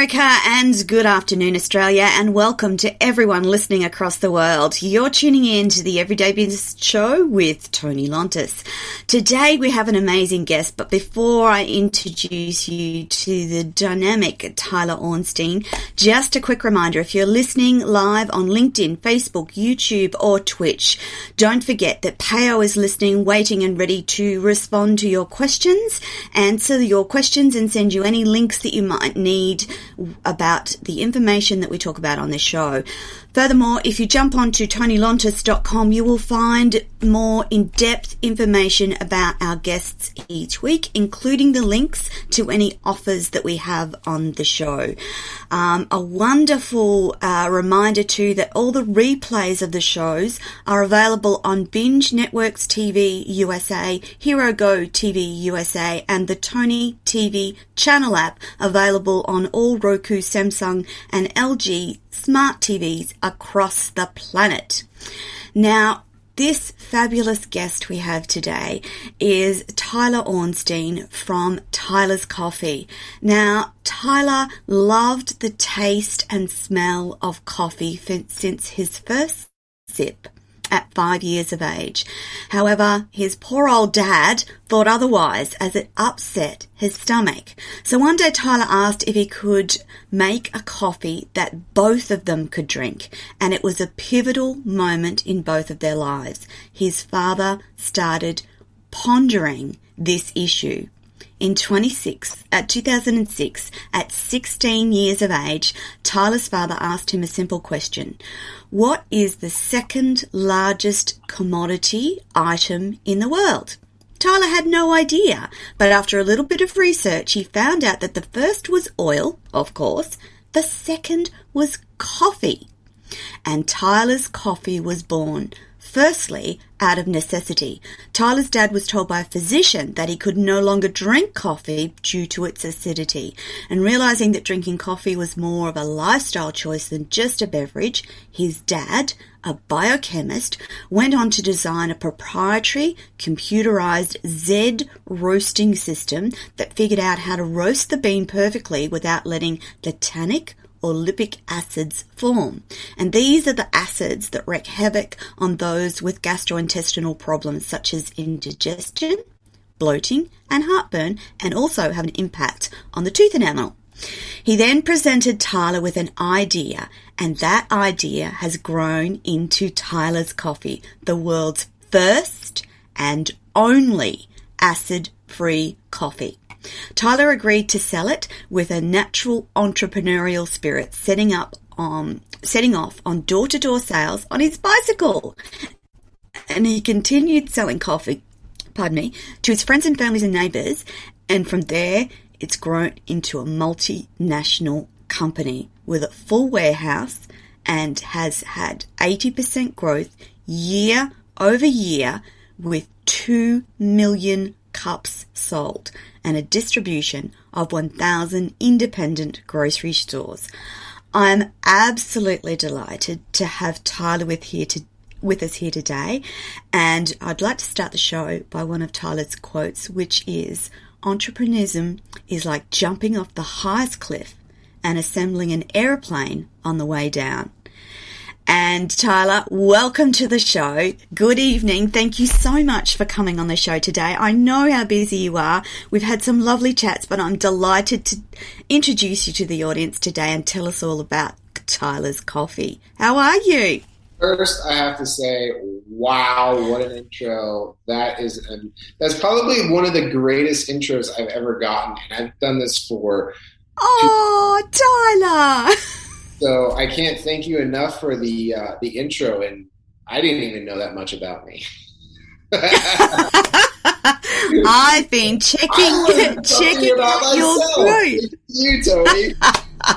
America, good afternoon, Australia, and welcome to everyone listening across the world. You're tuning in to the Everyday Business Show with Tony Lontis. Today we have an amazing guest, but before I introduce you to the dynamic Tyler Ornstein, just a quick reminder if you're listening live on LinkedIn, Facebook, YouTube, or Twitch, don't forget that Payo is listening, waiting, and ready to respond to your questions, answer your questions, and send you any links that you might need about the information that we talk about on this show. Furthermore, if you jump onto tonylontis.com, you will find more in-depth information about our guests each week, including the links to any offers that we have on the show. Um, a wonderful uh, reminder too that all the replays of the shows are available on Binge Networks TV USA, Hero Go TV USA, and the Tony TV channel app available on all Roku, Samsung, and LG smart TVs across the planet. Now, this fabulous guest we have today is Tyler Ornstein from Tyler's Coffee. Now, Tyler loved the taste and smell of coffee since his first sip at five years of age. However, his poor old dad thought otherwise as it upset his stomach. So one day Tyler asked if he could make a coffee that both of them could drink, and it was a pivotal moment in both of their lives. His father started pondering this issue. In 26, uh, at 2006, at 16 years of age, Tyler's father asked him a simple question. What is the second largest commodity item in the world? Tyler had no idea, but after a little bit of research, he found out that the first was oil, of course, the second was coffee. And Tyler's coffee was born Firstly, out of necessity. Tyler's dad was told by a physician that he could no longer drink coffee due to its acidity. And realizing that drinking coffee was more of a lifestyle choice than just a beverage, his dad, a biochemist, went on to design a proprietary computerized Z roasting system that figured out how to roast the bean perfectly without letting the tannic or lipid acids form. And these are the acids that wreak havoc on those with gastrointestinal problems such as indigestion, bloating, and heartburn, and also have an impact on the tooth enamel. He then presented Tyler with an idea, and that idea has grown into Tyler's Coffee, the world's first and only acid free coffee. Tyler agreed to sell it with a natural entrepreneurial spirit, setting up um, setting off on door to door sales on his bicycle. And he continued selling coffee, pardon me, to his friends and families and neighbours. And from there, it's grown into a multinational company with a full warehouse and has had 80% growth year over year with 2 million cups sold and a distribution of 1,000 independent grocery stores. I'm absolutely delighted to have Tyler with here to with us here today, and I'd like to start the show by one of Tyler's quotes, which is entrepreneurship is like jumping off the highest cliff and assembling an airplane on the way down. And Tyler, welcome to the show. Good evening. Thank you so much for coming on the show today. I know how busy you are. We've had some lovely chats, but I'm delighted to introduce you to the audience today and tell us all about Tyler's Coffee. How are you? First, I have to say, wow, what an intro! That is, an, that's probably one of the greatest intros I've ever gotten, and I've done this for. Oh, two- Tyler! So I can't thank you enough for the uh, the intro, and I didn't even know that much about me. I've been checking checking out your growth. You, Tony.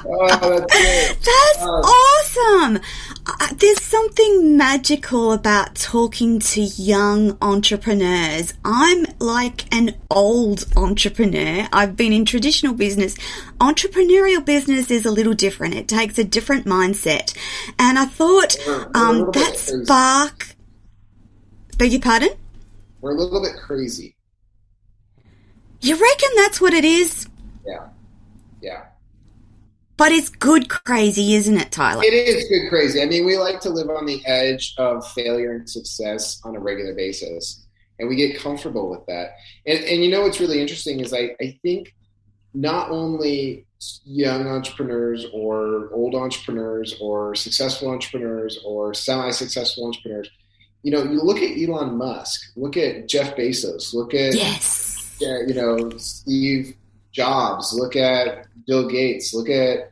oh, that's, that's awesome. Uh, there's something magical about talking to young entrepreneurs. I'm like an old entrepreneur. I've been in traditional business. Entrepreneurial business is a little different. It takes a different mindset. And I thought um, that spark. Beg your pardon? We're a little bit crazy. You reckon that's what it is? Yeah. Yeah. But it's good crazy, isn't it, Tyler? It is good crazy. I mean, we like to live on the edge of failure and success on a regular basis, and we get comfortable with that. And, and you know what's really interesting is I, I think not only young entrepreneurs or old entrepreneurs or successful entrepreneurs or semi-successful entrepreneurs you know you look at elon musk look at jeff bezos look at yes uh, you know steve jobs look at bill gates look at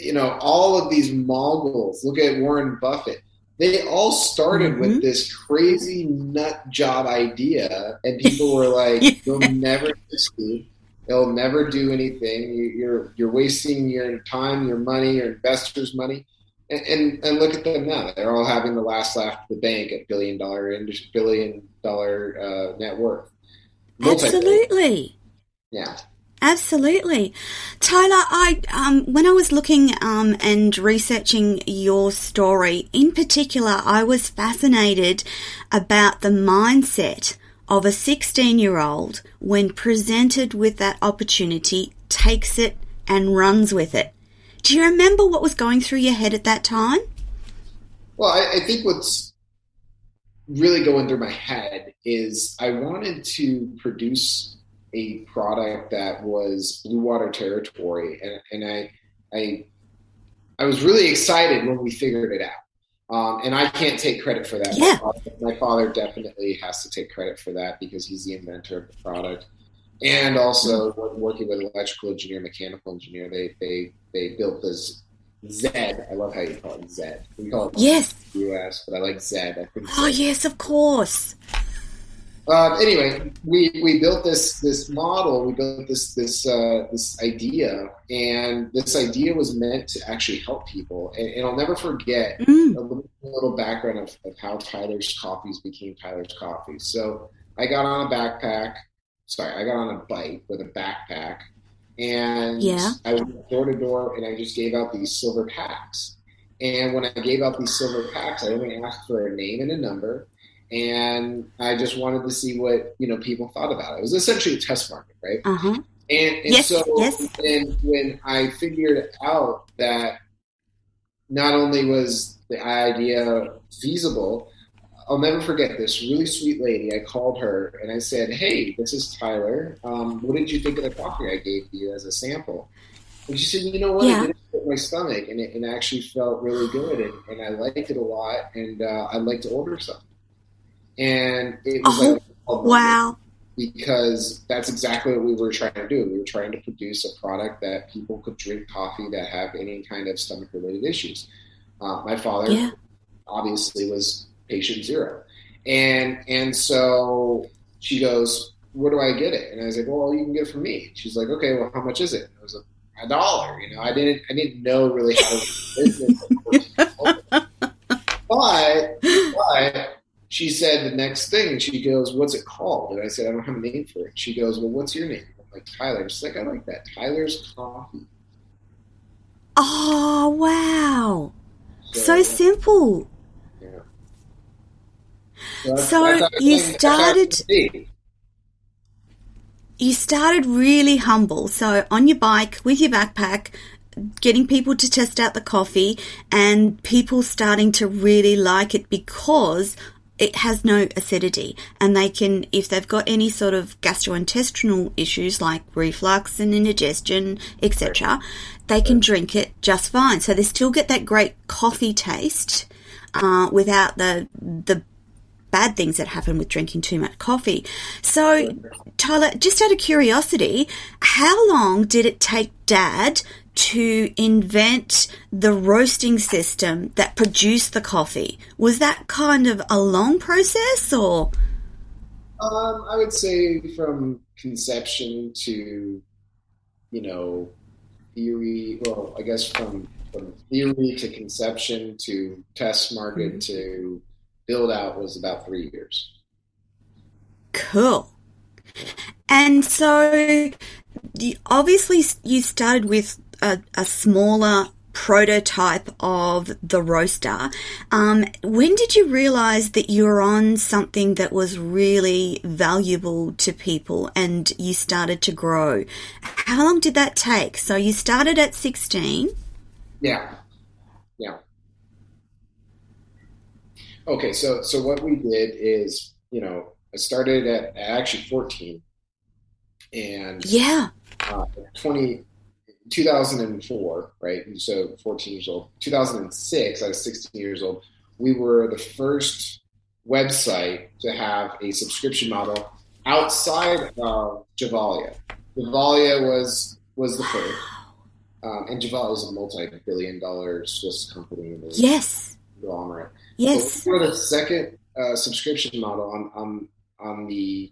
you know all of these moguls look at warren buffett they all started mm-hmm. with this crazy nut job idea and people were like you'll never succeed They'll never do anything. You, are you're wasting your time, your money, your investors' money. And, and, and look at them now; they're all having the last laugh at the bank at billion dollar billion dollar uh, net worth. Absolutely. Yeah. Absolutely, Tyler. I um, when I was looking um, and researching your story in particular, I was fascinated about the mindset of a 16 year old, when presented with that opportunity, takes it and runs with it. Do you remember what was going through your head at that time? Well, I, I think what's really going through my head is I wanted to produce a product that was blue water territory, and, and I, I, I was really excited when we figured it out. Um, and I can't take credit for that. Yeah. My, father, my father definitely has to take credit for that because he's the inventor of the product. And also working with electrical engineer, mechanical engineer, they they they built this Z. I love how you call it Z. We call it yes US, but I like Z. I think. Oh yes, of course. Um, anyway, we, we built this this model. We built this this uh, this idea, and this idea was meant to actually help people. And, and I'll never forget mm. a, little, a, little, background of, of how Tyler's Coffees became Tyler's Coffees. So I got on a backpack. Sorry, I got on a bike with a backpack, and yeah. I went door to door, and I just gave out these silver packs. And when I gave out these silver packs, I only asked for a name and a number and I just wanted to see what you know people thought about it. It was essentially a test market, right? Uh-huh. And, and yes, so, yes. and when I figured out that not only was the idea feasible, I'll never forget this really sweet lady. I called her and I said, "Hey, this is Tyler. Um, what did you think of the coffee I gave you as a sample?" And she said, "You know what? Yeah. It didn't fit my stomach, and it, and actually felt really good, and, and I liked it a lot, and uh, I'd like to order some." And it was oh, like wow. because that's exactly what we were trying to do. We were trying to produce a product that people could drink coffee that have any kind of stomach related issues. Uh, my father yeah. obviously was patient zero. And and so she goes where do i get it? And i was like well you can get it from me. She's like okay well how much is it? And it was a, a dollar you know? I didn't i didn't know really how to business. But but she said the next thing, she goes, What's it called? And I said, I don't have a name for it. She goes, Well, what's your name? I'm like, Tyler. She's like, I like that. Tyler's Coffee. Oh, wow. So, so simple. Yeah. So, so you started. You started really humble. So on your bike with your backpack, getting people to test out the coffee and people starting to really like it because it has no acidity. And they can if they've got any sort of gastrointestinal issues like reflux and indigestion etc they can drink it just fine. So they still get that great coffee taste uh, without the the bad things that happen with drinking too much coffee. So tyler just out of curiosity how long did it take dad to invent the roasting system that produced the coffee. Was that kind of a long process or? Um, I would say from conception to, you know, theory. Well, I guess from from theory to conception to test market mm-hmm. to build out was about three years. Cool. And so, obviously, you started with a, a smaller prototype of the roaster. Um, when did you realize that you were on something that was really valuable to people and you started to grow? How long did that take? So you started at 16? Yeah. Yeah. Okay, so so what we did is, you know, I started at actually 14 and yeah uh, 20 2004 right so 14 years old 2006 i was 16 years old we were the first website to have a subscription model outside of Gevalia. Gevalia was was the first, um, and Gevalia is a multi-billion dollar Swiss company. Yes, conglomerate. Yes, we were the second uh, subscription model on on on the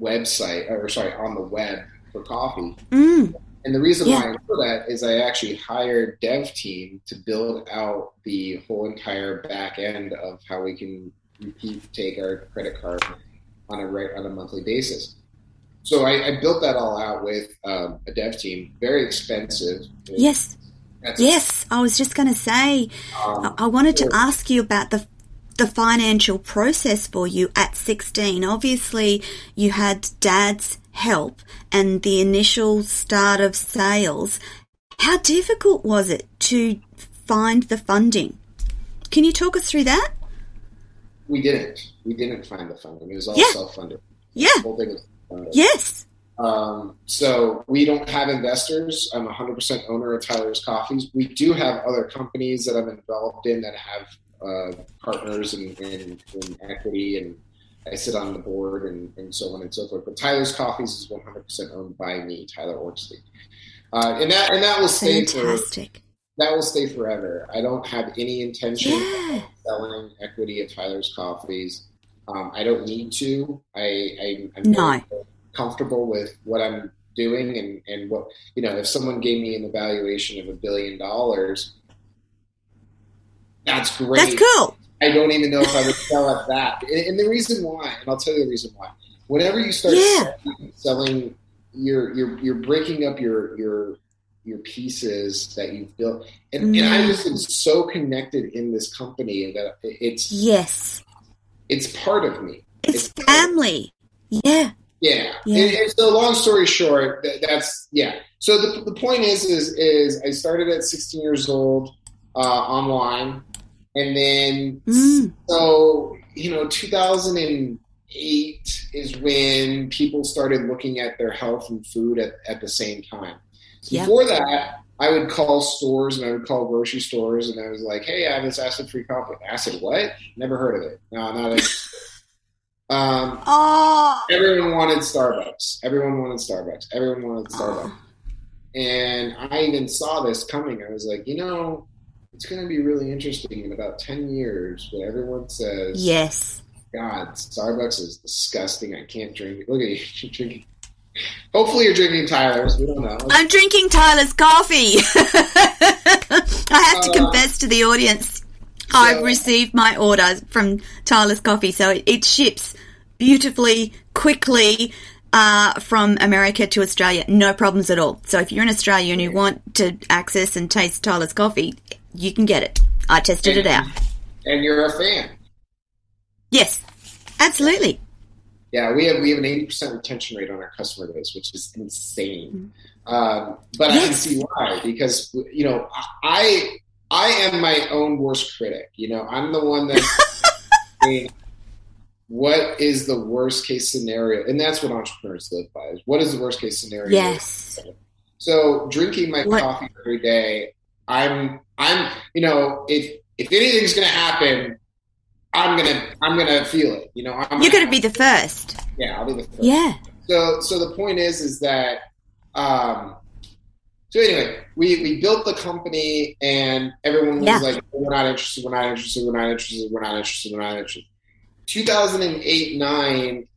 website, or sorry, on the web for coffee. Mm. And the reason yeah. why I know that is I actually hired dev team to build out the whole entire back end of how we can repeat take our credit card on a on a monthly basis. So I, I built that all out with um, a dev team, very expensive. Yes. yes, I was just going to say, um, I wanted to ask you about the the financial process for you at 16? Obviously, you had dad's help and the initial start of sales. How difficult was it to find the funding? Can you talk us through that? We didn't. We didn't find the funding. It was all yeah. self-funded. Yeah. The whole thing was funded. Yes. Um, so we don't have investors. I'm 100% owner of Tyler's Coffees. We do have other companies that I'm involved in that have uh, partners and, and, and, equity, and I sit on the board and, and, so on and so forth. But Tyler's Coffees is 100% owned by me, Tyler Ornstein, uh, and that and that will stay Fantastic. for that will stay forever. I don't have any intention yeah. of selling equity of Tyler's Coffees. Um, I don't need to. I, I am no. comfortable with what I'm doing and, and what you know. If someone gave me an evaluation of a billion dollars that's great. That's cool. I don't even know if I would sell at that. And, and, the reason why, and I'll tell you the reason why. Whenever you start yeah. selling, selling, you're you're you're breaking up your your your pieces that you've built, and, mm. and I just am so connected in this company that it's yes, it's part of me. It's, it's family. Yeah. Yeah. yeah. And, and, so long story short, that, that's yeah. So the, the point is is is I started at 16 years old uh, online and then, mm. so, you know, 2008 is when people started looking at their health and food at, at the same time. Yeah. Before that, I would call stores and I would call grocery stores and I was like, hey, I have this acid free coffee. Acid what? Never heard of it. No, not a. Um, oh. Everyone wanted Starbucks. Everyone wanted Starbucks. Everyone wanted Starbucks. Oh. And I even saw this coming. I was like, you know, it's going to be really interesting in about 10 years when everyone says, Yes. God, Starbucks is disgusting. I can't drink it. Look at you. You're drinking. Hopefully, you're drinking Tyler's. We don't know. I'm drinking Tyler's coffee. I have to uh, confess to the audience. So, I've received my order from Tyler's Coffee, so it, it ships beautifully, quickly uh, from America to Australia. No problems at all. So if you're in Australia and you want to access and taste Tyler's Coffee, you can get it. I tested and, it out. And you're a fan. Yes, absolutely. Yeah, we have we have an eighty percent retention rate on our customer base, which is insane. Mm-hmm. Um, but yes. I can see why because you know I I am my own worst critic. You know, I'm the one that what is the worst case scenario, and that's what entrepreneurs live by. Is what is the worst case scenario? Yes. So drinking my what? coffee every day, I'm I'm you know if if anything's gonna happen, I'm gonna I'm gonna feel it. You know, I'm you're gonna, be the first. Yeah, I'll be the first. Yeah. So so the point is is that um so anyway, we, we built the company and everyone was yeah. like, we're not interested, we're not interested, we're not interested, we're not interested, we're not interested. 2008 9,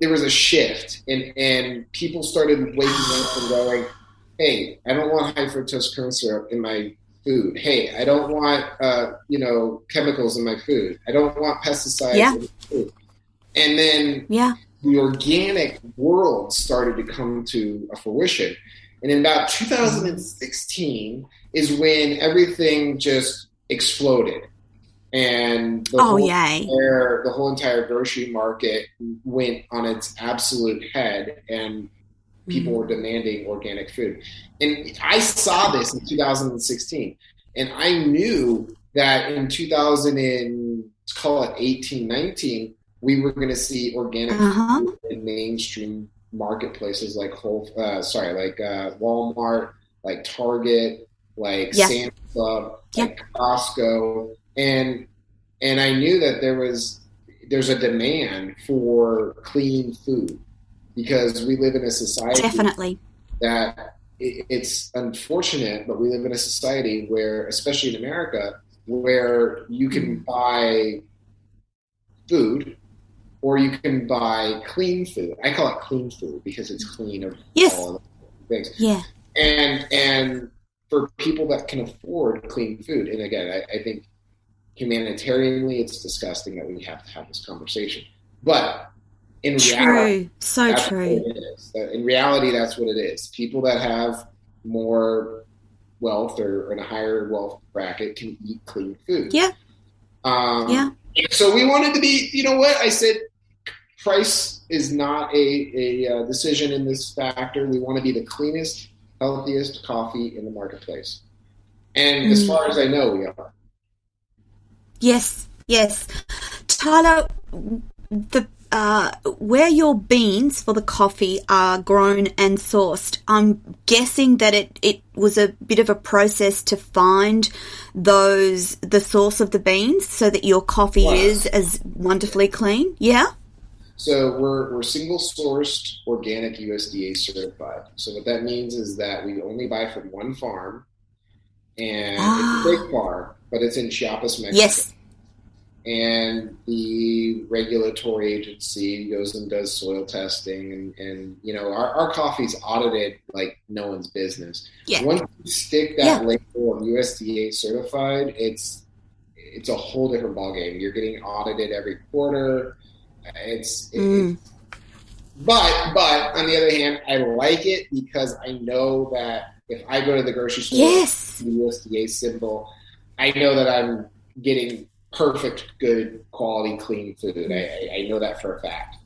there was a shift and, and people started waking up and going, hey, I don't want high fructose corn syrup in my food. Hey, I don't want uh, you know chemicals in my food. I don't want pesticides yeah. in my food. And then yeah. the organic world started to come to a fruition. And in about 2016 is when everything just exploded and the oh whole yay entire, the whole entire grocery market went on its absolute head and people Mm. were demanding organic food and i saw this in 2016 and i knew that in 2000 and call it 18 19 we were going to see organic Uh-huh. food in mainstream marketplaces like whole uh, sorry like uh, walmart like target like Yeah. sam's club like costco and and I knew that there was there's a demand for clean food because we live in a society definitely that it's unfortunate, but we live in a society where, especially in America, where you can buy food or you can buy clean food. I call it clean food because it's clean of Yes. all the things yeah and and for people that can afford clean food and again I, I think humanitarianly it's disgusting that we have to have this conversation but in reality true so that's true. what it is. In reality that's what it is. People that have more wealth or in a higher wealth bracket can eat clean food. Yeah. um, Yeah. so we wanted to be you know what? I said price is not a, a uh, decision in this factor. We want to be the cleanest healthiest coffee in the marketplace. And as Mm. far as i know we are. Yes, yes. Tyler, the uh, where your beans for the coffee are grown and sourced, I'm guessing that it, it was a bit of a process to find those the source of the beans so that your coffee Wow. is as wonderfully clean. Yeah. So we're, we're single sourced organic USDA certified. So what that means is that we only buy from one farm, and Ah. it's a big farm, but it's in Chiapas, Mexico. Yes. And the regulatory agency goes and does soil testing, and, and you know our, our coffee's audited like no one's business. Yeah. Once you stick that label of USDA certified, it's it's a whole different ballgame. You're getting audited every quarter. It's, it- Mm. but but on the other hand, I like it because I know that if I go to the grocery store, Yes. the USDA symbol, I know that I'm getting perfect, good quality, clean food. I, I, know that for a fact.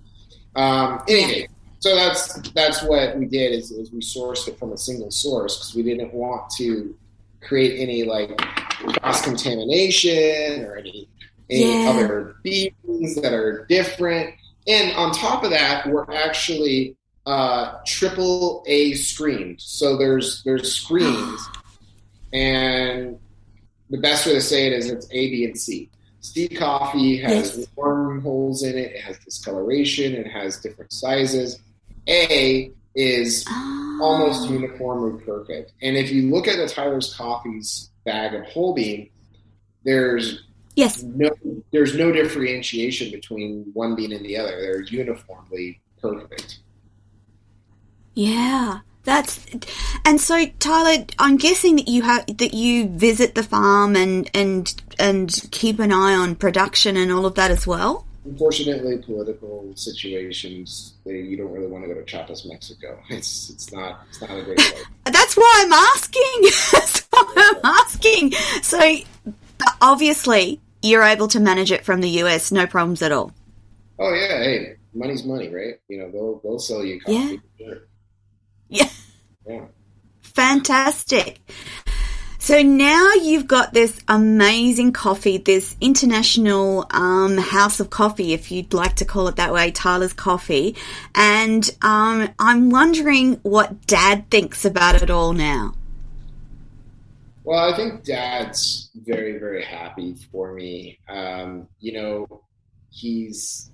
Um, anyway, so that's that's what we did is, is we sourced it from a single source because we didn't want to create any like cross contamination or any any Yeah. other beans that are different. And on top of that, we're actually uh, triple A screened. So there's there's screens, and the best way to say it is it's A, B, and C. C coffee has Yes. wormholes in it. It has discoloration. It has different sizes. A is almost Ah. uniformly perfect. And if you look at the Tyler's Coffee's bag of whole bean, there's Yes. no there's no differentiation between one bean and the other. They're uniformly perfect. Yeah, that's and so Tyler. I'm guessing that you have that you visit the farm and and and keep an eye on production and all of that as well. Unfortunately, political situations they, you don't really want to go to Chiapas, Mexico. It's it's not it's not a great place. That's why I'm asking. That's why I'm asking. So obviously you're able to manage it from the US, no problems at all. Oh yeah, hey, money's money, right? You know they'll they'll sell you coffee. Sure. Yeah. Fantastic. So now you've got this amazing coffee, this international um, house of coffee, if you'd like to call it that way, Tyler's Coffee. And um, I'm wondering what Dad thinks about it all now. Well, I think Dad's very, very happy for me. Um, you know, he's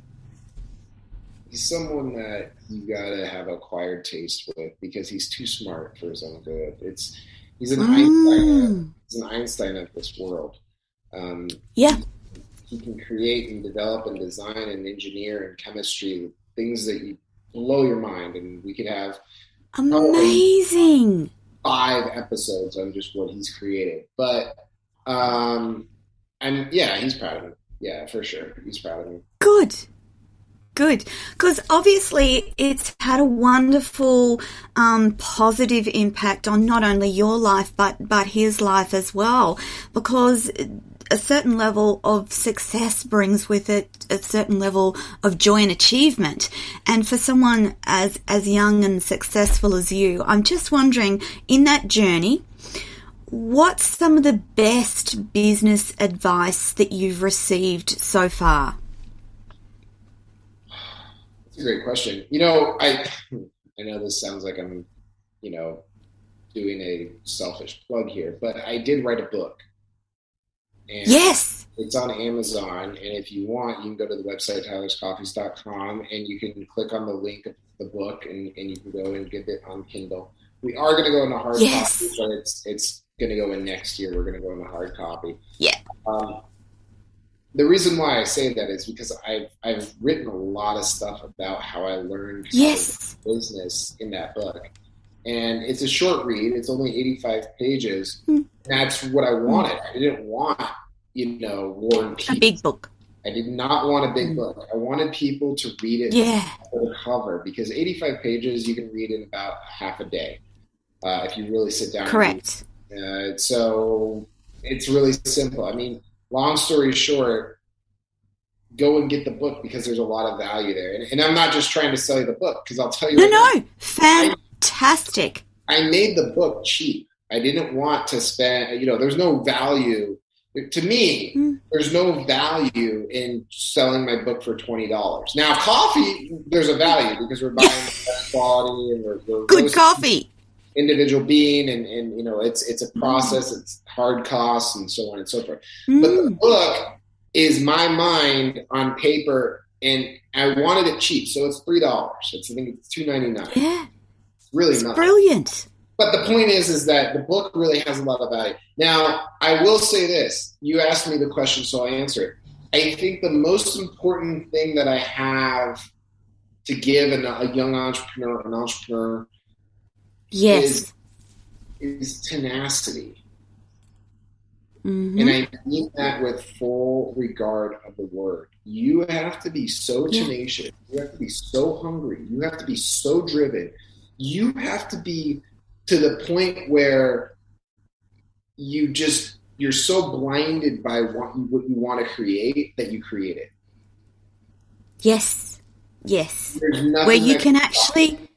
he's someone that you gotta have acquired taste with because he's too smart for his own good. It's he's an Einstein. Mm. He's an Einstein of this world. Um, Yeah. he can create and develop and design and engineer and chemistry things that you blow your mind, and we could have Amazing. five episodes on just what he's created. But um and yeah, he's proud of me. Yeah, for sure. He's proud of me. Good. Good. Because obviously it's had a wonderful, um, positive impact on not only your life, but, but his life as well. Because a certain level of success brings with it a certain level of joy and achievement. And for someone as, as young and successful as you, I'm just wondering in that journey, what's some of the best business advice that you've received so far? A great question. You know, I I know this sounds like I'm, you know, doing a selfish plug here, but I did write a book. And yes. It's on Amazon, and if you want, you can go to the website tylerscoffees.com and you can click on the link of the book and, and you can go and get it on Kindle. We are going to go in into hard yes. copy, but it's it's going to go in next year. We're going to go in the hard copy. Yeah. Um, the reason why I say that is because I've I've written a lot of stuff about how I learned yes. business in that book, and it's a short read. It's only eighty five pages. Mm. That's what I wanted. I didn't want you know War and Peace. A big book. I did not want a big mm. book. I wanted people to read it yeah. the cover because 85 pages you can read in about half a day uh, if you really sit down. Correct. Uh, so it's really simple. I mean, long story short, go and get the book because there's a lot of value there. And, and I'm not just trying to sell you the book because I'll tell you. No, no, fantastic. I, I made the book cheap. I didn't want to spend, you know, there's no value to me, mm. there's no value in selling my book for twenty dollars. Now, coffee, there's a value because we're buying the best quality and we're, we're good coffee individual being and, and you know it's it's a mm. process mm. it's hard costs and so on and so forth. Mm. but the book is my mind on paper and i wanted it cheap so it's three dollars. It's i think it's two ninety nine yeah really it's brilliant. But the point is is that the book really has a lot of value. Now i will say this. You asked me the question so i answer it. I think the most important thing that i have to give an, a young entrepreneur an entrepreneur yes. is, is tenacity. Mm-hmm. and i mean that with full regard of the word. You have to be so tenacious. You have to be so hungry. You have to be so driven. You have to be to the point where you just you're so blinded by what you, what you want to create that you create it. Yes. Yes. Where you can actually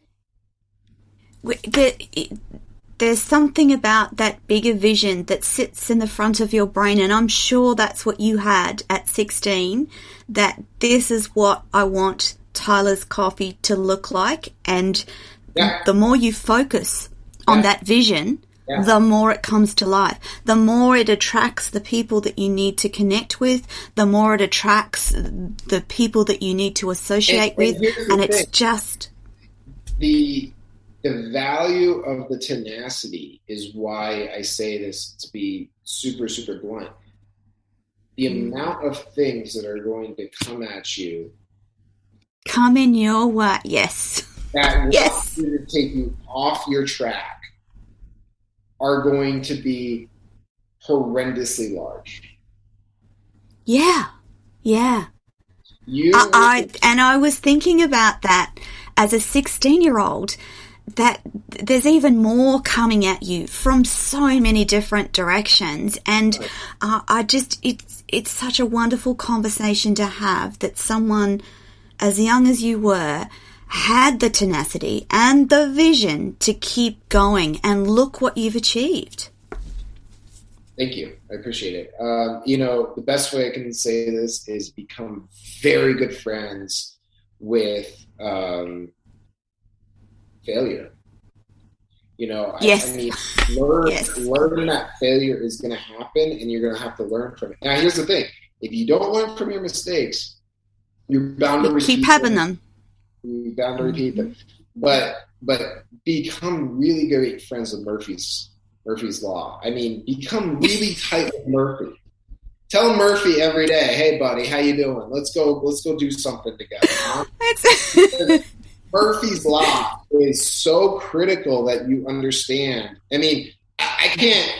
there's something about that bigger vision that sits in the front of your brain, and I'm sure that's what you had at 16. That this is what I want Tyler's coffee to look like, and yeah. the more you focus on yeah. that vision, yeah. the more it comes to life. The more it attracts the people that you need to connect with, the more it attracts the people that you need to associate and, with, and, and it's just the the value of the tenacity is why I say this to be super, super blunt. The mm. amount of things that are going to come at you. Come in your way, yes. That yes. to take you off your track are going to be horrendously large. Yeah, yeah. You I, I and I was thinking about that as a 16 year old that there's even more coming at you from so many different directions. And uh, i just it's it's such a wonderful conversation to have that someone as young as you were had the tenacity and the vision to keep going and look what you've achieved. Thank you. I appreciate it. Um, you know the best way i can say this is become very good friends with um, failure. You know, yes. I, I mean, learn, yes. learn that failure is going to happen and you're going to have to learn from it. Now, here's the thing if you don't learn from your mistakes, you're bound to keep having them. them. You're bound to repeat mm-hmm. them. But but become really good friends with Murphy's Murphy's Law. I mean, become really tight with Murphy. Tell Murphy every day, "Hey, buddy, how you doing? Let's go. Let's go do something together." Huh? Murphy's Law is so critical that you understand. I mean, I can't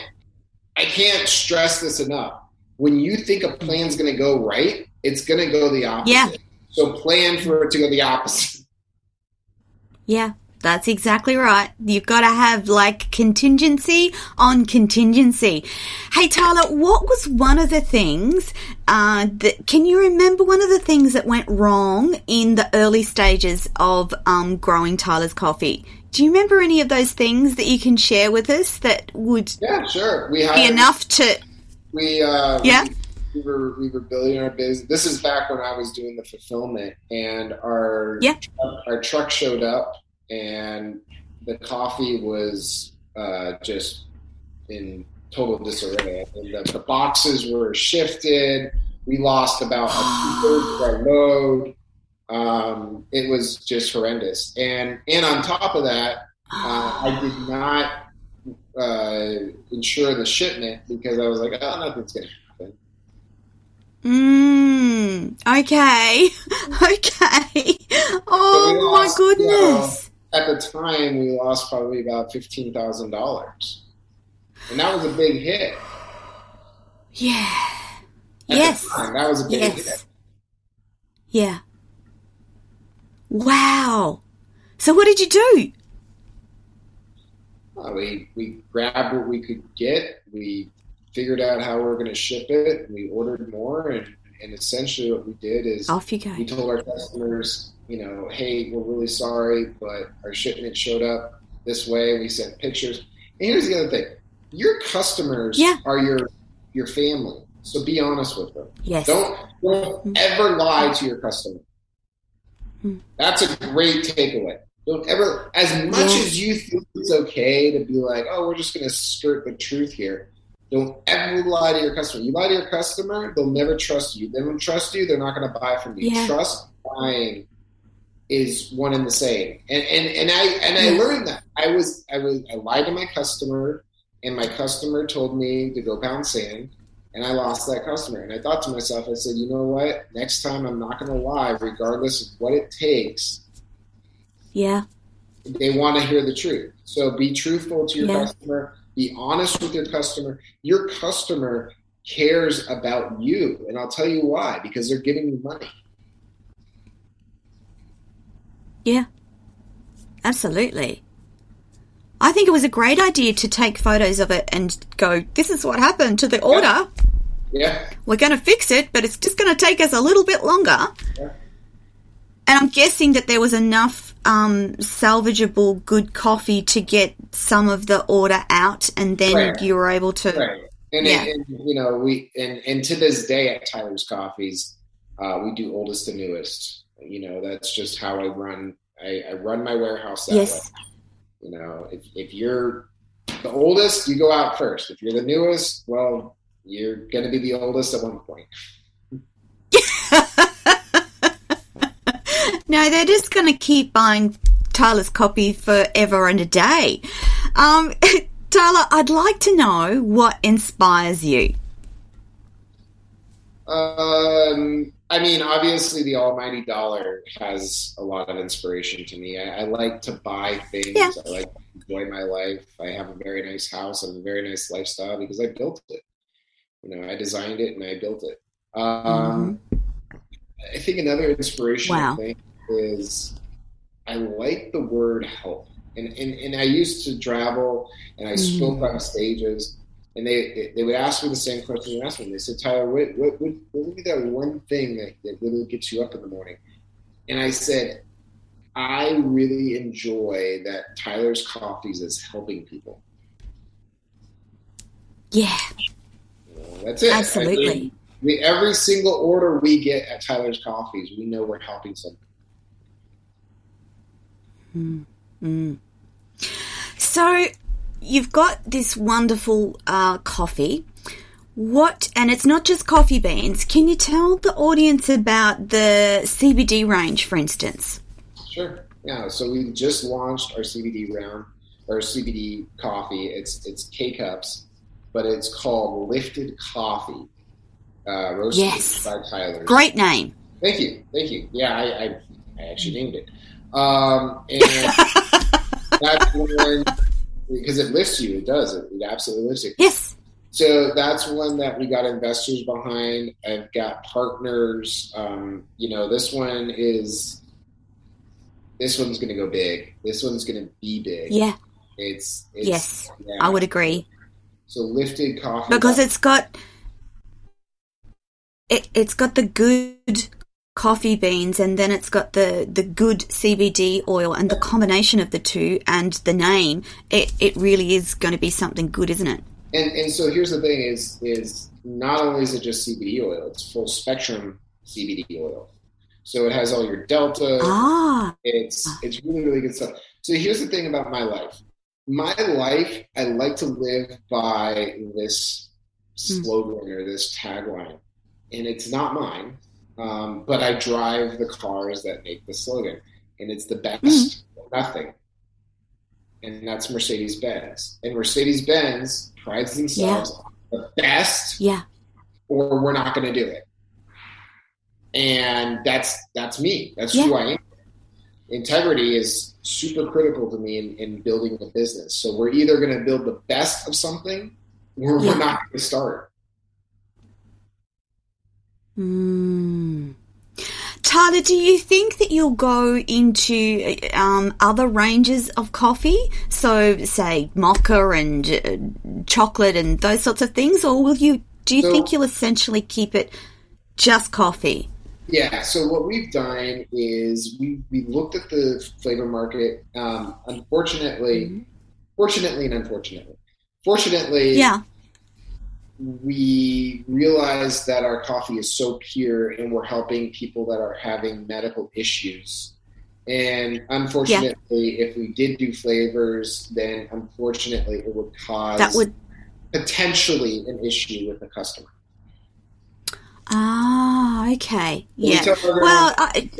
I can't stress this enough. When you think a plan's going to go right, it's going to go the opposite. Yeah. So plan for it to go the opposite. Yeah, that's exactly right. You've got to have like contingency on contingency. Hey, Tyler, what was one of the things uh, that can you remember one of the things that went wrong in the early stages of um, growing Tyler's coffee? Do you remember any of those things that you can share with us that would Yeah, sure. We be enough to we uh, Yeah. we, we were we were building our business. This is back when I was doing the fulfillment, and our Yeah. our truck showed up, and the coffee was uh, just in total disarray. And the, the boxes were shifted. We lost about a third of our load. Um, it was just horrendous, and and on top of that, uh, I did not uh, ensure the shipment because I was like, oh, nothing's going to happen. Mm, okay. Okay. Oh my goodness. At the time, we lost probably about fifteen thousand dollars, and that was a big hit. Yeah. At Yes. time, that was a big Yes. hit. Yeah. Wow. So what did you do? Uh, we we grabbed what we could get. We figured out how we were going to ship it. We ordered more, and and essentially what we did is Off you go. we told our customers, you know, hey, we're really sorry, but our shipment showed up this way. We sent pictures. And here's the other thing: your customers Yeah. are your your family, so be honest with them. Yes. Don't don't ever lie to your customer. Hmm. That's a great takeaway. Don't ever, as much Yeah. as you think it's okay to be like, oh, we're just going to skirt the truth here. Don't ever lie to your customer. You lie to your customer, they'll never trust you. They don't trust you, they're not going to buy from you. Yeah. Trust buying is one and the same. And and and I and I hmm. learned that. I was I was I lied to my customer, and my customer told me to go pound sand, and I lost that customer. And I thought to myself, I said, you know what? Next time I'm not going to lie, regardless of what it takes. Yeah. They want to hear the truth. So be truthful to your Yeah. customer. Be honest with your customer. Your customer cares about you, and I'll tell you why. Because they're giving you money. Yeah. Absolutely. I think it was a great idea to take photos of it and go, this is what happened to the order. Yeah. We're going to fix it, but it's just going to take us a little bit longer. Yeah. And I'm guessing that there was enough um, salvageable good coffee to get some of the order out, and then Right. you were able to. Right. And, Yeah. and you know, we and, and to this day at Tyler's Coffees, uh, we do oldest to newest. You know, that's just how I run. I, I run my warehouse that Yes. way. You know, if, if you're the oldest, you go out first. If you're the newest, well, you're going to be the oldest at one point. No, they're just going to keep buying Tyler's Coffee forever and a day. Um, Tyler, I'd like to know what inspires you. Um, I mean, obviously, the almighty dollar has a lot of inspiration to me. I, I like to buy things. Yeah. I like to enjoy my life. I have a very nice house. I have a very nice lifestyle because I built it. You know, I designed it and I built it. Um, I think another inspirational Wow. thing is I like the word help. And, and, and I used to travel and I Mhm. spoke on stages and they, they would ask me the same question you asked me. They said, Tyler, what what what, what would be that one thing that, that really gets you up in the morning? And I said, I really enjoy that Tyler's Coffees is helping people. Yeah, know, that's it. I absolutely. mean, we, every single order we get at Tyler's Coffees, we know we're helping someone. Mm. So you've got this wonderful uh, coffee. What, and it's not just coffee beans. Can you tell the audience about the CBD range, for instance? Sure. Yeah. So we just launched our CBD round, or CBD coffee. It's it's K cups, but it's called Lifted Coffee. Uh, roasted Yes. by Tyler. Great name. Thank you. Thank you. Yeah, I, I, I actually named it. Um, and that's when because it lifts you. It does. It, it absolutely lifts you. Yes. so that's one that we got investors behind. I've got partners. Um, you know, this one is this one's going to go big. This one's going to be big. Yeah. It's, it's yes, yeah. I would agree. So lifted coffee because it's got it, it's got the good coffee beans and then it's got the the good CBD oil and the combination of the two and the name it, it really is going to be something good isn't it? And and so here's the thing is is not only is it just CBD oil it's full spectrum CBD oil. So it has all your delta. Ah. It's it's really really good stuff. So here's the thing about my life. My life I like to live by this hmm. slogan mm. or this tagline and it's not mine um, but I drive the cars that make the slogan, and it's the best mm-hmm. nothing. And that's Mercedes Benz. And Mercedes Benz prides themselves yeah. on the best, yeah, or we're not going to do it. And that's that's me. That's yeah. who I am. Integrity is super critical to me in, in building a business. So we're either going to build the best of something, or yeah. we're not going to start. Mm. Tyler, do you think that you'll go into um, other ranges of coffee? So, say mocha and uh, chocolate and those sorts of things, or will you? Do you so, think you'll essentially keep it just coffee? Yeah. So what we've done is we we looked at the flavor market. Um, unfortunately, mm-hmm. fortunately, and unfortunately, fortunately, yeah we realize that our coffee is so pure and we're helping people that are having medical issues. And unfortunately, yeah. if we did do flavors, then unfortunately it would cause that would potentially an issue with the customer. Ah, okay, yeah. Well, I,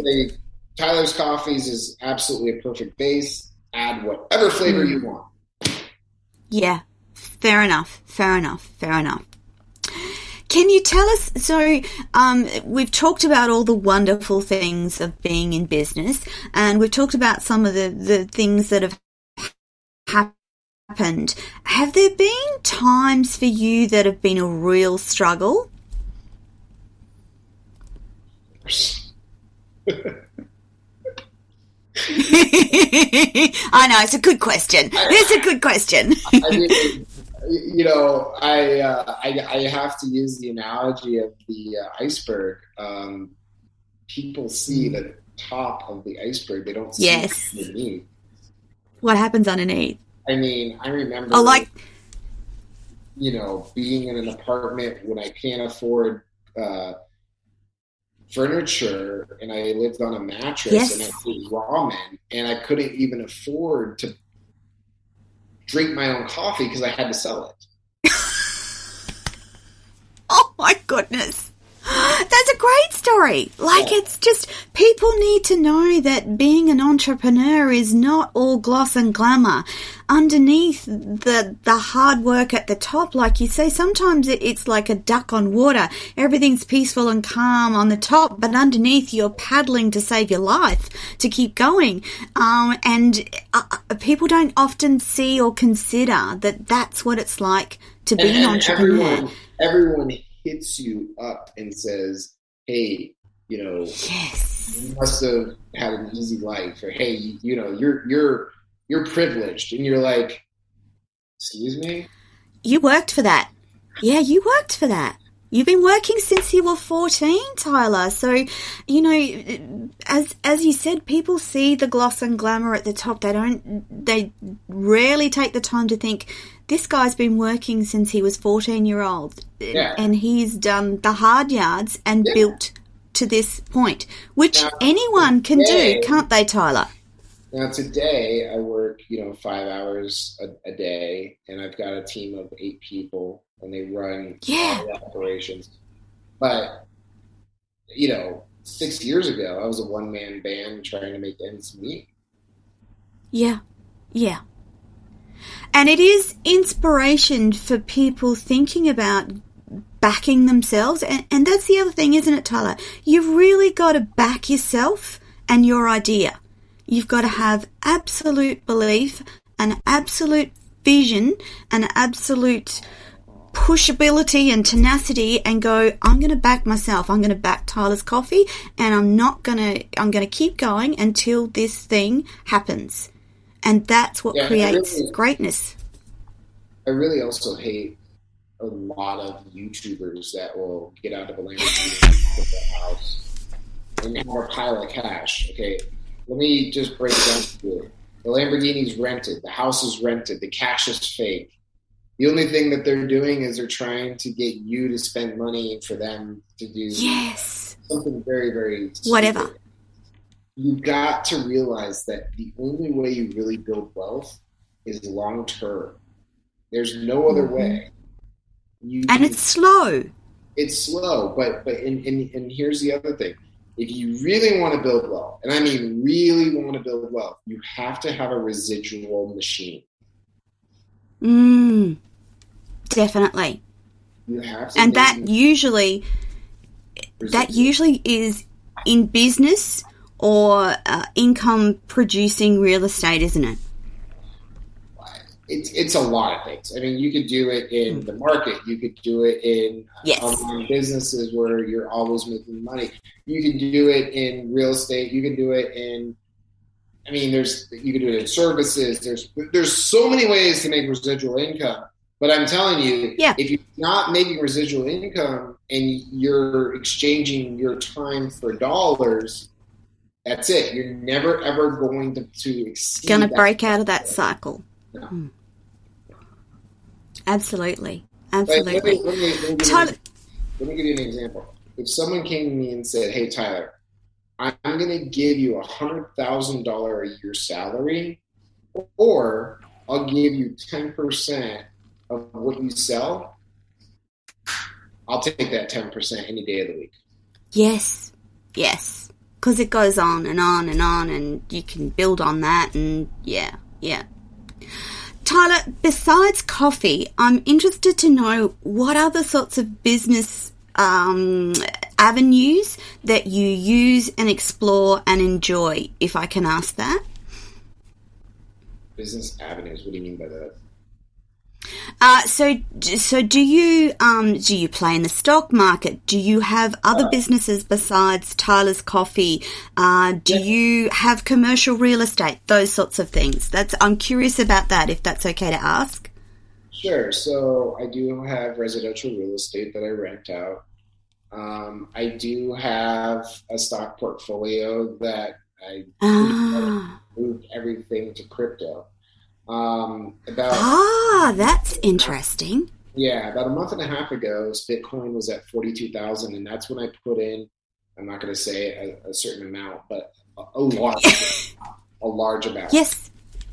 Tyler's Coffees is absolutely a perfect base. Add whatever flavor mm. you want. Yeah, fair enough. Fair enough. Fair enough. Can you tell us? So, um, we've talked about all the wonderful things of being in business, and we've talked about some of the, the things that have happened. Have there been times for you that have been a real struggle? I know it's a good question. It's a good question. I mean, you know, I, uh, I, I have to use the analogy of the uh, iceberg. Um, people see mm. the top of the iceberg; they don't see yes. underneath. What happens underneath? I mean, I remember. Oh, like you know, being in an apartment when I can't afford uh, furniture and I lived on a mattress yes. and I ate ramen and I couldn't even afford to drink my own coffee because I had to sell it. oh my goodness. That's a great story. Like, it's just people need to know that being an entrepreneur is not all gloss and glamour. Underneath the the hard work at the top, like you say, sometimes it, it's like a duck on water. Everything's peaceful and calm on the top, but underneath you're paddling to save your life to keep going. Um, and uh, uh people don't often see or consider that that's what it's like to be and, an entrepreneur. Everyone, everyone hits you up and says, "Hey, you know, yes, you must have had an easy life," or "Hey, you, you know, you're you're you're privileged," and you're like, "Excuse me." You worked for that. Yeah, you worked for that. You've been working since you were 14, Tyler. So, you know, as as you said, people see the gloss and glamour at the top. They don't they rarely take the time to think this guy's been working since he was 14 year old yeah. and he's done the hard yards and yeah. built to this point, which now, anyone can today, do, can't they, Tyler? Now, today I work, you know, five hours a, a, day, and I've got a team of eight people, and they run yeah. operations. But, you know, six years ago, I was a one man band trying to make ends meet. Yeah, yeah. And it is inspiration for people thinking about backing themselves. And, and that's the other thing, isn't it, Tyler? You've really got to back yourself and your idea. You've got to have absolute belief, an absolute vision, an absolute pushability and tenacity and go, I'm going to back myself. I'm going to back Tyler's coffee and I'm not going to, I'm going to keep going until this thing happens. And that's what Yeah, I creates really- greatness. I really also hate a lot of YouTubers that will get out of a Lamborghini house and have a pile of cash. Okay, let me just break it down to you. The Lamborghini's rented, the house is rented, the cash is fake. The only thing that they're doing is they're trying to get you to spend money for them to do Yes. something very, very stupid. Whatever. You got to realize that the only way you really build wealth is long term. There's no other Mhm. way. You, And it's slow. it's slow, but but and, and and here's the other thing: if you really want to build wealth, and I mean really want to build wealth, you have to have a residual machine. Mm, definitely. You have to, And that usually, that usually is in business or uh, income producing real estate, isn't it? it's it's a lot of things. I mean, you could do it in the market. You could do it in Yes. online businesses where you're always making money. You can do it in real estate. You can do it in. I mean, there's you can do it in services. There's there's so many ways to make residual income. But I'm telling you, Yeah. if you're not making residual income and you're exchanging your time for dollars, that's it. You're never ever going to, to exceed. Gonna that. break out of that cycle. No. Mm. Absolutely. Like, let, me, Absolutely. let, me, let, me give you Tyler, an, let me give you an example. If someone came to me and said, "Hey, Tyler, I'm going to give you a hundred thousand dollar a year salary, or I'll give you ten percent of what you sell," I'll take that ten percent any day of the week. yes. Yes. Because it goes on and on and on, and you can build on that, and yeah, yeah. Tyler, besides coffee, I'm interested to know what other sorts of business um, avenues that you use and explore and enjoy, if I can ask that. Business avenues. What do you mean by that? Uh, so, so do you um, do you play in the stock market? Do you have other businesses besides Tyler's Coffee? Uh, do you have commercial real estate? Those sorts of things. That's I'm curious about that. If that's okay to ask. Sure. So I do have residential real estate that I rent out. Um, I do have a stock portfolio that I Ah, moved everything to crypto. Um, about ah, that's interesting. yeah, about a month and a half ago, Bitcoin was at forty two thousand, and that's when I put in. I'm not going to say a, a certain amount, but a, a large, a large amount. Yes,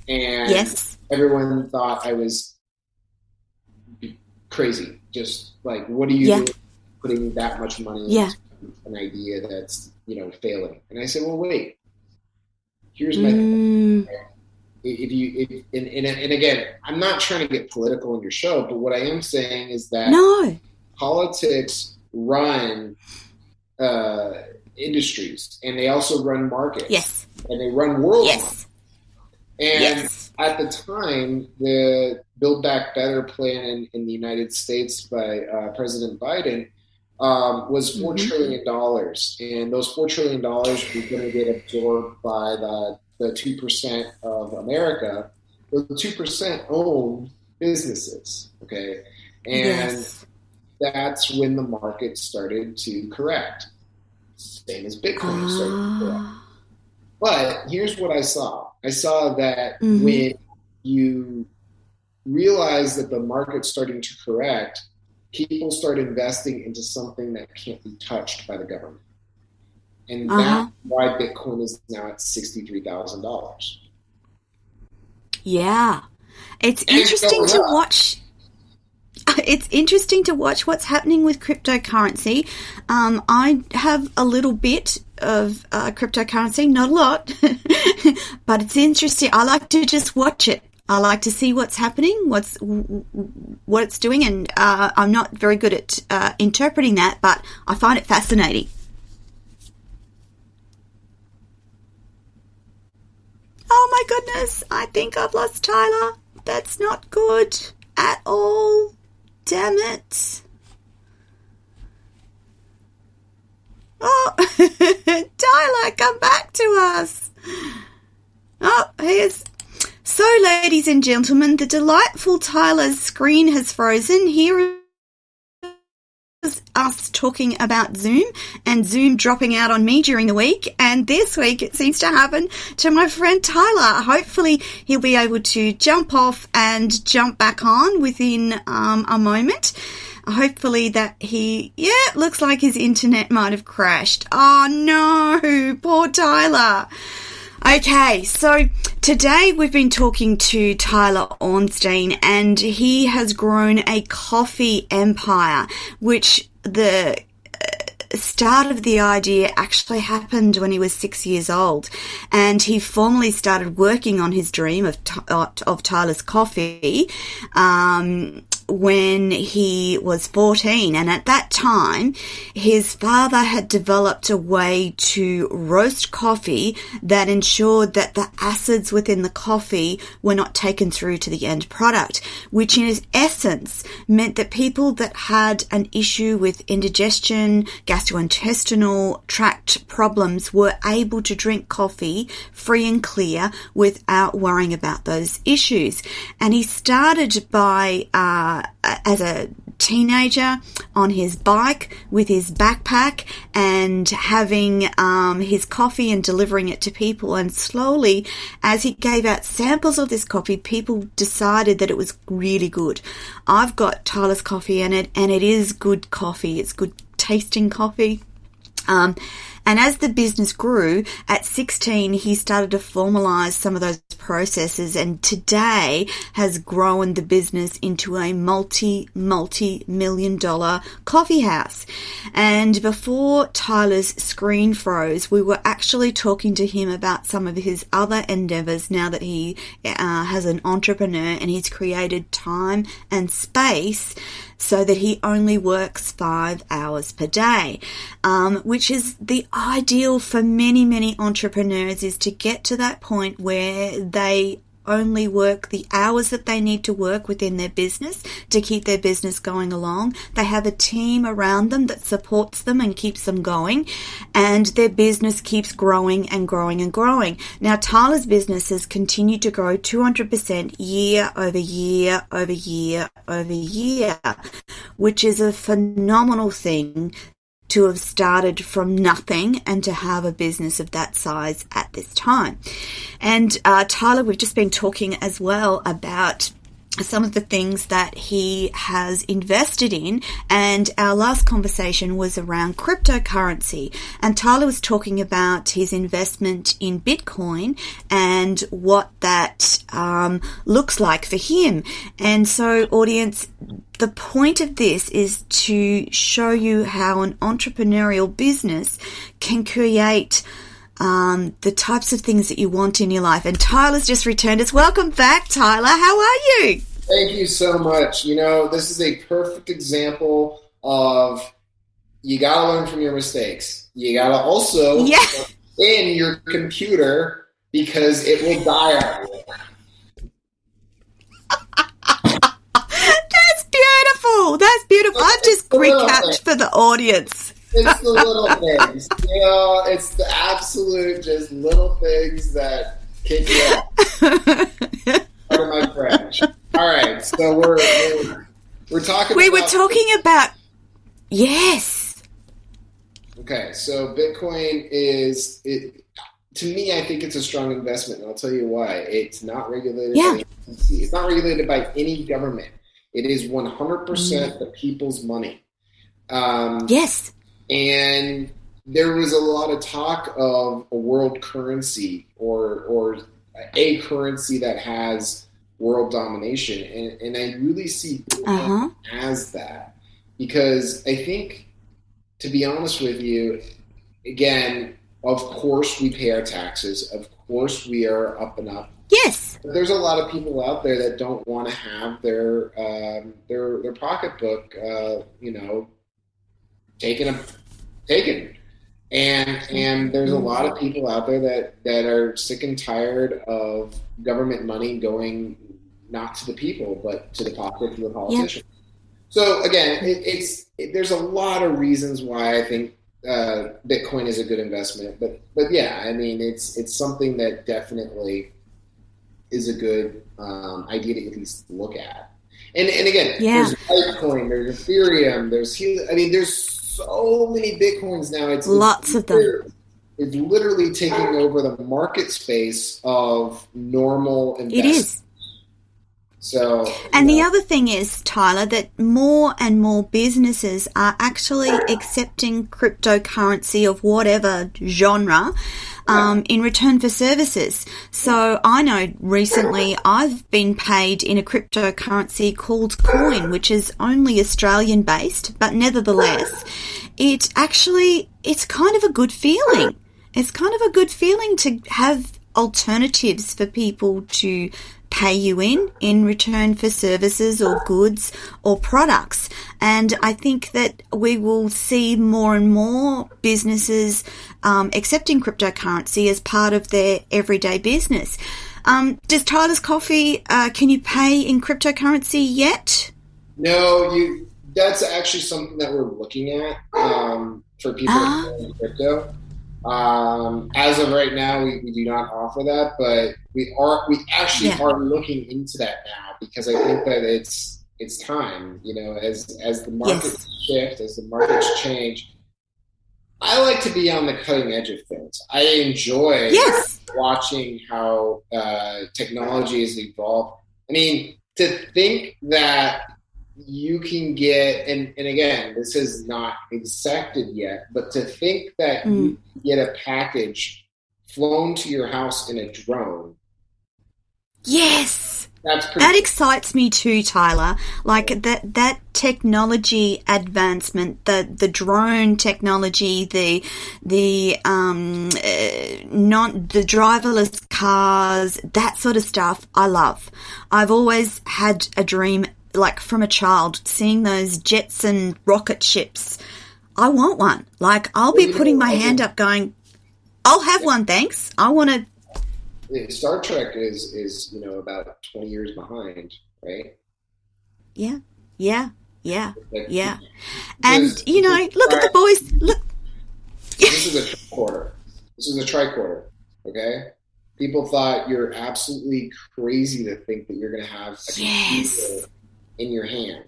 And yes, everyone thought I was crazy. Just like, what are you Yeah. doing putting that much money Yeah. into an idea that's you know failing? And I said, well, wait. Here's my Mm, if you if, and, and, and again i'm not trying to get political in your show but what i am saying is that no, politics run uh, industries and they also run markets. Yes, and they run world yes, and yes. at the time the build back better plan in, in the united states by uh, president biden um, was four Mhm. trillion dollars. And those four trillion dollars were going to get absorbed by the the two percent of America. The two percent own businesses, okay, and yes. that's when the market started to correct. Same as Bitcoin started to correct. Ah, But here's what I saw. I saw that Mhm. when you realize that the market's starting to correct, people start investing into something that can't be touched by the government. And Uh-huh. that's why Bitcoin is now at $63,000. Yeah. It's And interesting going to watch. It's interesting to watch what's happening with cryptocurrency. Um, I have a little bit of uh, cryptocurrency, not a lot, but it's interesting. I like to just watch it. I like to see what's happening, what's what it's doing, and uh, I'm not very good at uh, interpreting that, but I find it fascinating. Oh my goodness, I think I've lost Tyler. That's not good at all. damn it. Oh, Tyler, come back to us. Oh, here's. So, ladies and gentlemen, the delightful Tyler's screen has frozen. Here is talking about Zoom and Zoom dropping out on me during the week. And this week it seems to happen to my friend Tyler. Hopefully he'll be able to jump off and jump back on within um, a moment hopefully that he, yeah, looks like his internet might have crashed. Oh no, poor Tyler. Okay, so today we've been talking to Tyler Ornstein and he has grown a coffee empire, which the uh, start of the idea actually happened when he was six years old, and he formally started working on his dream of of Tyler's Coffee um, when he was 14 and at that time his father had developed a way to roast coffee that ensured that the acids within the coffee were not taken through to the end product which in essence meant that people that had an issue with indigestion gastrointestinal tract problems were able to drink coffee free and clear without worrying about those issues. And he started by uh, as a teenager on his bike with his backpack and having um, his coffee and delivering it to people. And slowly, as he gave out samples of this coffee, people decided that it was really good. I've got Tyler's coffee in it, and it is good coffee. It's good tasting coffee. Um, and as the business grew, at 16, he started to formalize some of those processes and today has grown the business into a multi, multi million dollar coffee house. And before Tyler's screen froze, we were actually talking to him about some of his other endeavors now that he uh, has an entrepreneur and he's created time and space so that he only works five hours per day, um, which is the ideal for many, many entrepreneurs is to get to that point where they only work the hours that they need to work within their business to keep their business going along. They have a team around them that supports them and keeps them going, and their business keeps growing and growing and growing. Now, Tyler's business has continued to grow 200% year over year over year over year, which is a phenomenal thing to have started from nothing and to have a business of that size at this time. And uh, Tyler, we've just been talking as well about some of the things that he has invested in. And our last conversation was around cryptocurrency. And Tyler was talking about his investment in Bitcoin and what that um, looks like for him. And so, audience, the point of this is to show you how an entrepreneurial business can create um, the types of things that you want in your life. And Tyler's just returned us. Welcome back, Tyler. How are you? Thank you so much. You know, this is a perfect example of you got to learn from your mistakes. You got to also yeah. in your computer because it will die on you. That's beautiful. That's beautiful. I've just recapped for the audience. It's the little things. You know, it's the absolute just little things that kick you out. Part of my French. All right, so we're we're, we're talking. We were talking about yes. Okay, so Bitcoin is it. To me, I think it's a strong investment, and I'll tell you why. It's not regulated. Yeah. By it's not regulated by any government. It is 100% mm. the people's money. Um, yes. And there was a lot of talk of a world currency or or a currency that has world domination, and, and I really see uh-huh. as that because I think, to be honest with you, again, of course we pay our taxes. Of course we are up and up. Yes. But there's a lot of people out there that don't want to have their um, their their pocketbook, uh, you know, taken a, taken. And and there's a lot of people out there that, that are sick and tired of government money going not to the people, but to the pockets of the politicians. So again, it, it's it, there's a lot of reasons why I think uh, Bitcoin is a good investment, but but yeah, I mean it's it's something that definitely is a good um, idea to at least look at. And and again, Yeah. there's Litecoin, there's Ethereum, there's I mean, there's so many Bitcoins now. It's Lots of them. It's literally taking over the market space of normal It is. So And the other thing is, Tyler, that more and more businesses are actually accepting cryptocurrency of whatever genre um, in return for services. So I know recently I've been paid in a cryptocurrency called Coin, which is only Australian based, but nevertheless, it actually, it's kind of a good feeling. It's kind of a good feeling to have alternatives for people to pay you in in return for services or goods or products. And I think that we will see more and more businesses um, accepting cryptocurrency as part of their everyday business. Um, does Tyler's Coffee, uh, can you pay in cryptocurrency yet? no, you. That's actually something that we're looking at um, for people Ah. in crypto. Um, as of right now, we, we do not offer that, but we are we actually Yeah. are looking into that now because I think that it's it's time. You know, as as the markets shift, as the markets change. I like to be on the cutting edge of things. I enjoy Yes. watching how uh, technology has evolved. I mean, to think that you can get, and, and again, this is not exacted yet, but to think that Mm. you get a package flown to your house in a drone, Yes. that's pretty That excites me too, Tyler. Like that that technology advancement, the the drone technology, the the um uh, non the driverless cars, that sort of stuff. I love. I've always had a dream, like from a child, seeing those jets and rocket ships. I want one. Like I'll be putting my hand up, going, "I'll have one, thanks. I want to." Star Trek is is you know about twenty years behind, right? Yeah, yeah, yeah, yeah. And you know, look at the boys. Look, this is a tricorder. This is a tricorder. Okay. People thought you're absolutely crazy to think that you're going to have a Yes. computer in your hand.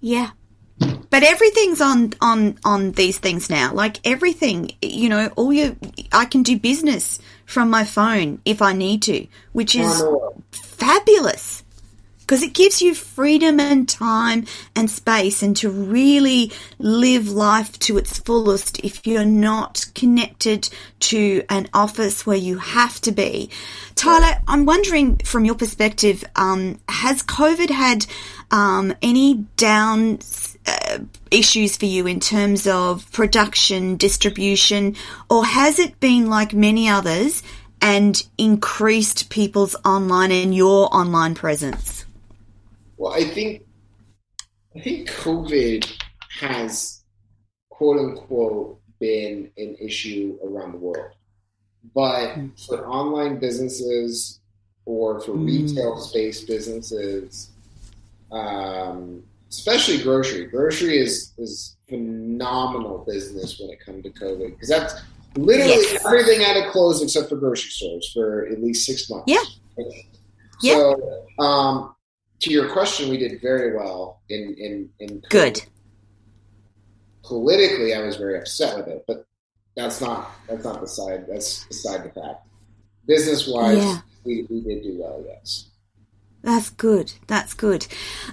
yeah. But everything's on on on these things now. Like everything, you know, all your I can do business from my phone if I need to, which is fabulous because it gives you freedom and time and space and to really live life to its fullest if you're not connected to an office where you have to be. Tyler, I'm wondering from your perspective, um, has COVID had um, any down uh, issues for you in terms of production, distribution, or has it been like many others and increased people's online and your online presence? Well, I think I think COVID has quote unquote been an issue around the world. But for online businesses or for Mm. retail space businesses, um, especially grocery, grocery is is phenomenal business when it comes to COVID because that's literally Yes. everything had to close except for grocery stores for at least six months. Yeah. Yeah. Um, to your question, we did very well in in in. Good. Politically, I was very upset with it, but that's not that's not the side. That's beside the fact. Business wise, Yeah. we, we did do well. Yes. That's good. That's good.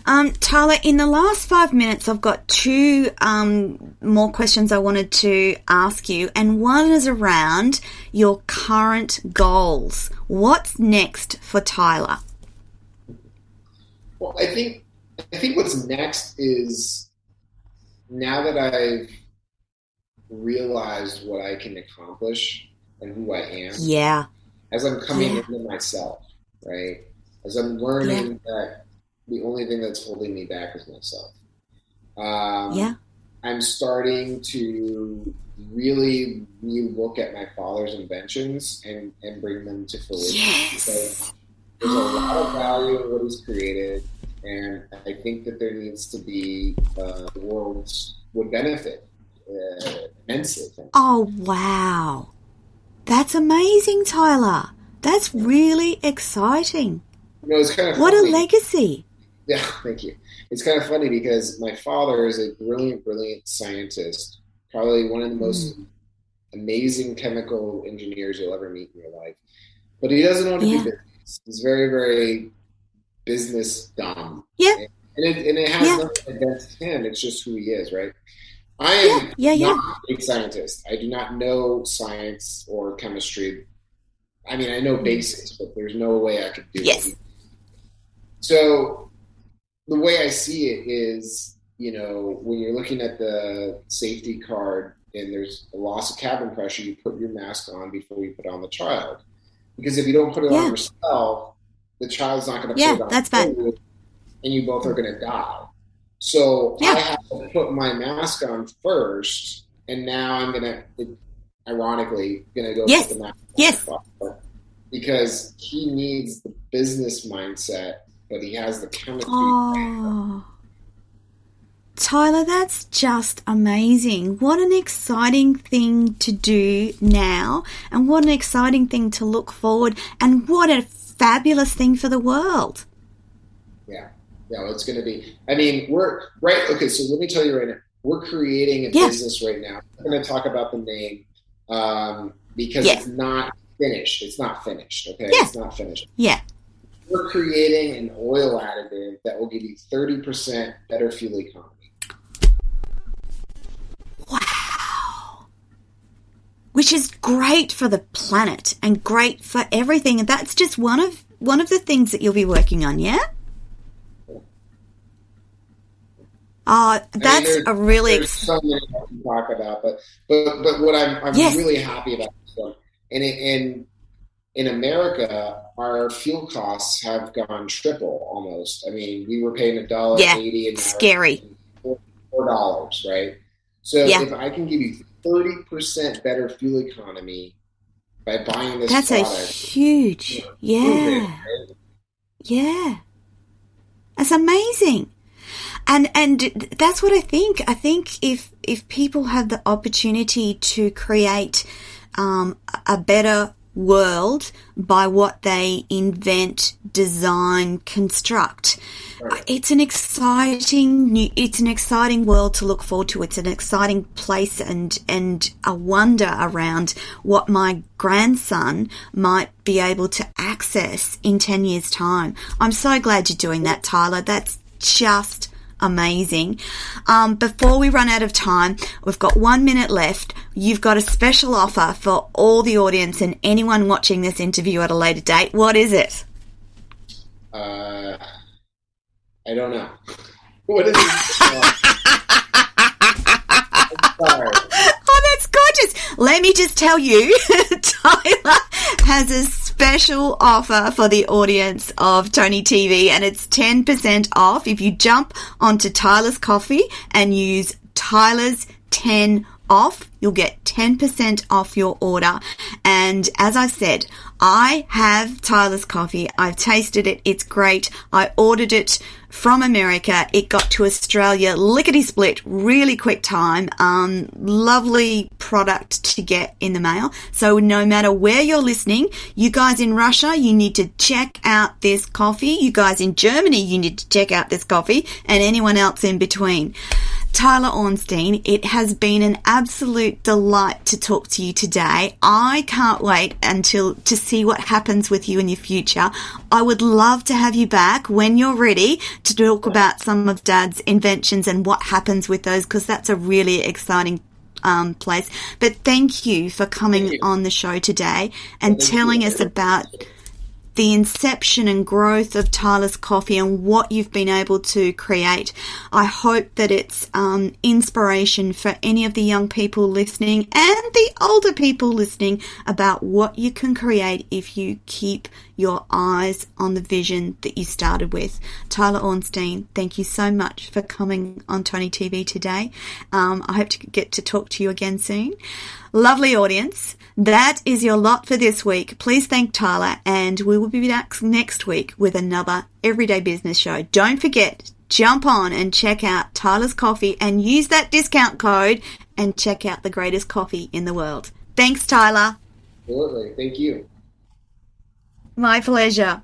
Um, Tyler, in the last five minutes, I've got two um, more questions I wanted to ask you, and one is around your current goals. What's next for Tyler? Well, I think I think what's next is now that I've realized what I can accomplish and who I am, Yeah. as I'm coming Yeah. into myself, right? As I'm learning that the only thing that's holding me back is myself. Um, Yeah. I'm starting to really relook at my father's inventions and, and bring them to fruition. Yes. There's a lot of value in what he's created, and I think that there needs to be uh, the world would benefit uh, immensely. Oh wow, that's amazing, Tyler. That's really exciting. You know, it's kind of what funny. a legacy. Yeah, thank you. It's kind of funny because my father is a brilliant, brilliant scientist, probably one of the most mm. amazing chemical engineers you'll ever meet in your life. But he doesn't know how to yeah. do business. He's very, very business dumb. Yeah. And it, and it has yeah. nothing against him. It's just who he is, right? I am yeah, yeah, not a scientist. I do not know science or chemistry. I mean, I know mm-hmm. basics, but there's no way I could do yes. it. So the way I see it is, you know, when you're looking at the safety card and there's a loss of cabin pressure, you put your mask on before you put on the child. Because if you don't put it yeah. on yourself, the child's not going to yeah, put it on that's bad. and you both are going to die. So yeah. I have to put my mask on first, and now I'm going to, ironically, going to go yes. put the mask yes. because he needs the business mindset, but he has the chemistry. Oh. Tyler, that's just amazing. What an exciting thing to do now, and what an exciting thing to look forward, and what a fabulous thing for the world. Yeah, yeah, it's going to be. I mean, we're right. Okay, so let me tell you right now, we're creating a yeah. business right now. I'm going to talk about the name um, because yeah. it's not finished. It's not finished. Okay, yeah. it's not finished. Yeah. We're creating an oil additive that will give you 30% better fuel economy. Which is great for the planet and great for everything. And that's just one of one of the things that you'll be working on, yeah? Uh, that's I mean, a really there's something to talk about, but but but what I'm I'm yes. really happy about this one, and in in America, our fuel costs have gone triple almost. I mean, we were paying a dollar yeah, eighty an hour, scary, four dollars, right? So yeah. if I can give you thirty percent better fuel economy by buying this, that's product, a huge, you know, yeah, it, right? yeah, that's amazing. And and that's what I think. I think if if people have the opportunity to create um, a better world by what they invent, design, construct. Right. It's an exciting new, it's an exciting world to look forward to. It's an exciting place and and a wonder around what my grandson might be able to access in 10 years time. I'm so glad you're doing that, Tyler. That's just amazing. Um, before we run out of time, we've got one minute left. You've got a special offer for all the audience and anyone watching this interview at a later date. What is it? Uh, I don't know. What is it? oh, that's gorgeous. Let me just tell you, Tyler has a special offer for the audience of Toni TV and it's 10% off if you jump onto Tyler's Coffee and use Tyler's 10 off. You'll get 10% off your order. And as I said, I have Tyler's coffee. I've tasted it. It's great. I ordered it from America. It got to Australia lickety split, really quick time. Um, lovely product to get in the mail. So no matter where you're listening, you guys in Russia, you need to check out this coffee. You guys in Germany, you need to check out this coffee and anyone else in between. Tyler Ornstein, it has been an absolute delight to talk to you today. I can't wait until to see what happens with you in your future. I would love to have you back when you're ready to talk about some of Dad's inventions and what happens with those because that's a really exciting um, place. But thank you for coming you. on the show today and Thank telling you. us about the inception and growth of Tyler's Coffee and what you've been able to create. I hope that it's um, inspiration for any of the young people listening and the older people listening about what you can create if you keep your eyes on the vision that you started with. Tyler Ornstein, thank you so much for coming on Toni TV today. Um, I hope to get to talk to you again soon. Lovely audience. That is your lot for this week. Please thank Tyler, and we will be back next week with another Everyday Business Show. Don't forget, jump on and check out Tyler's Coffee and use that discount code and check out the greatest coffee in the world. Thanks, Tyler. Absolutely. Thank you. My pleasure.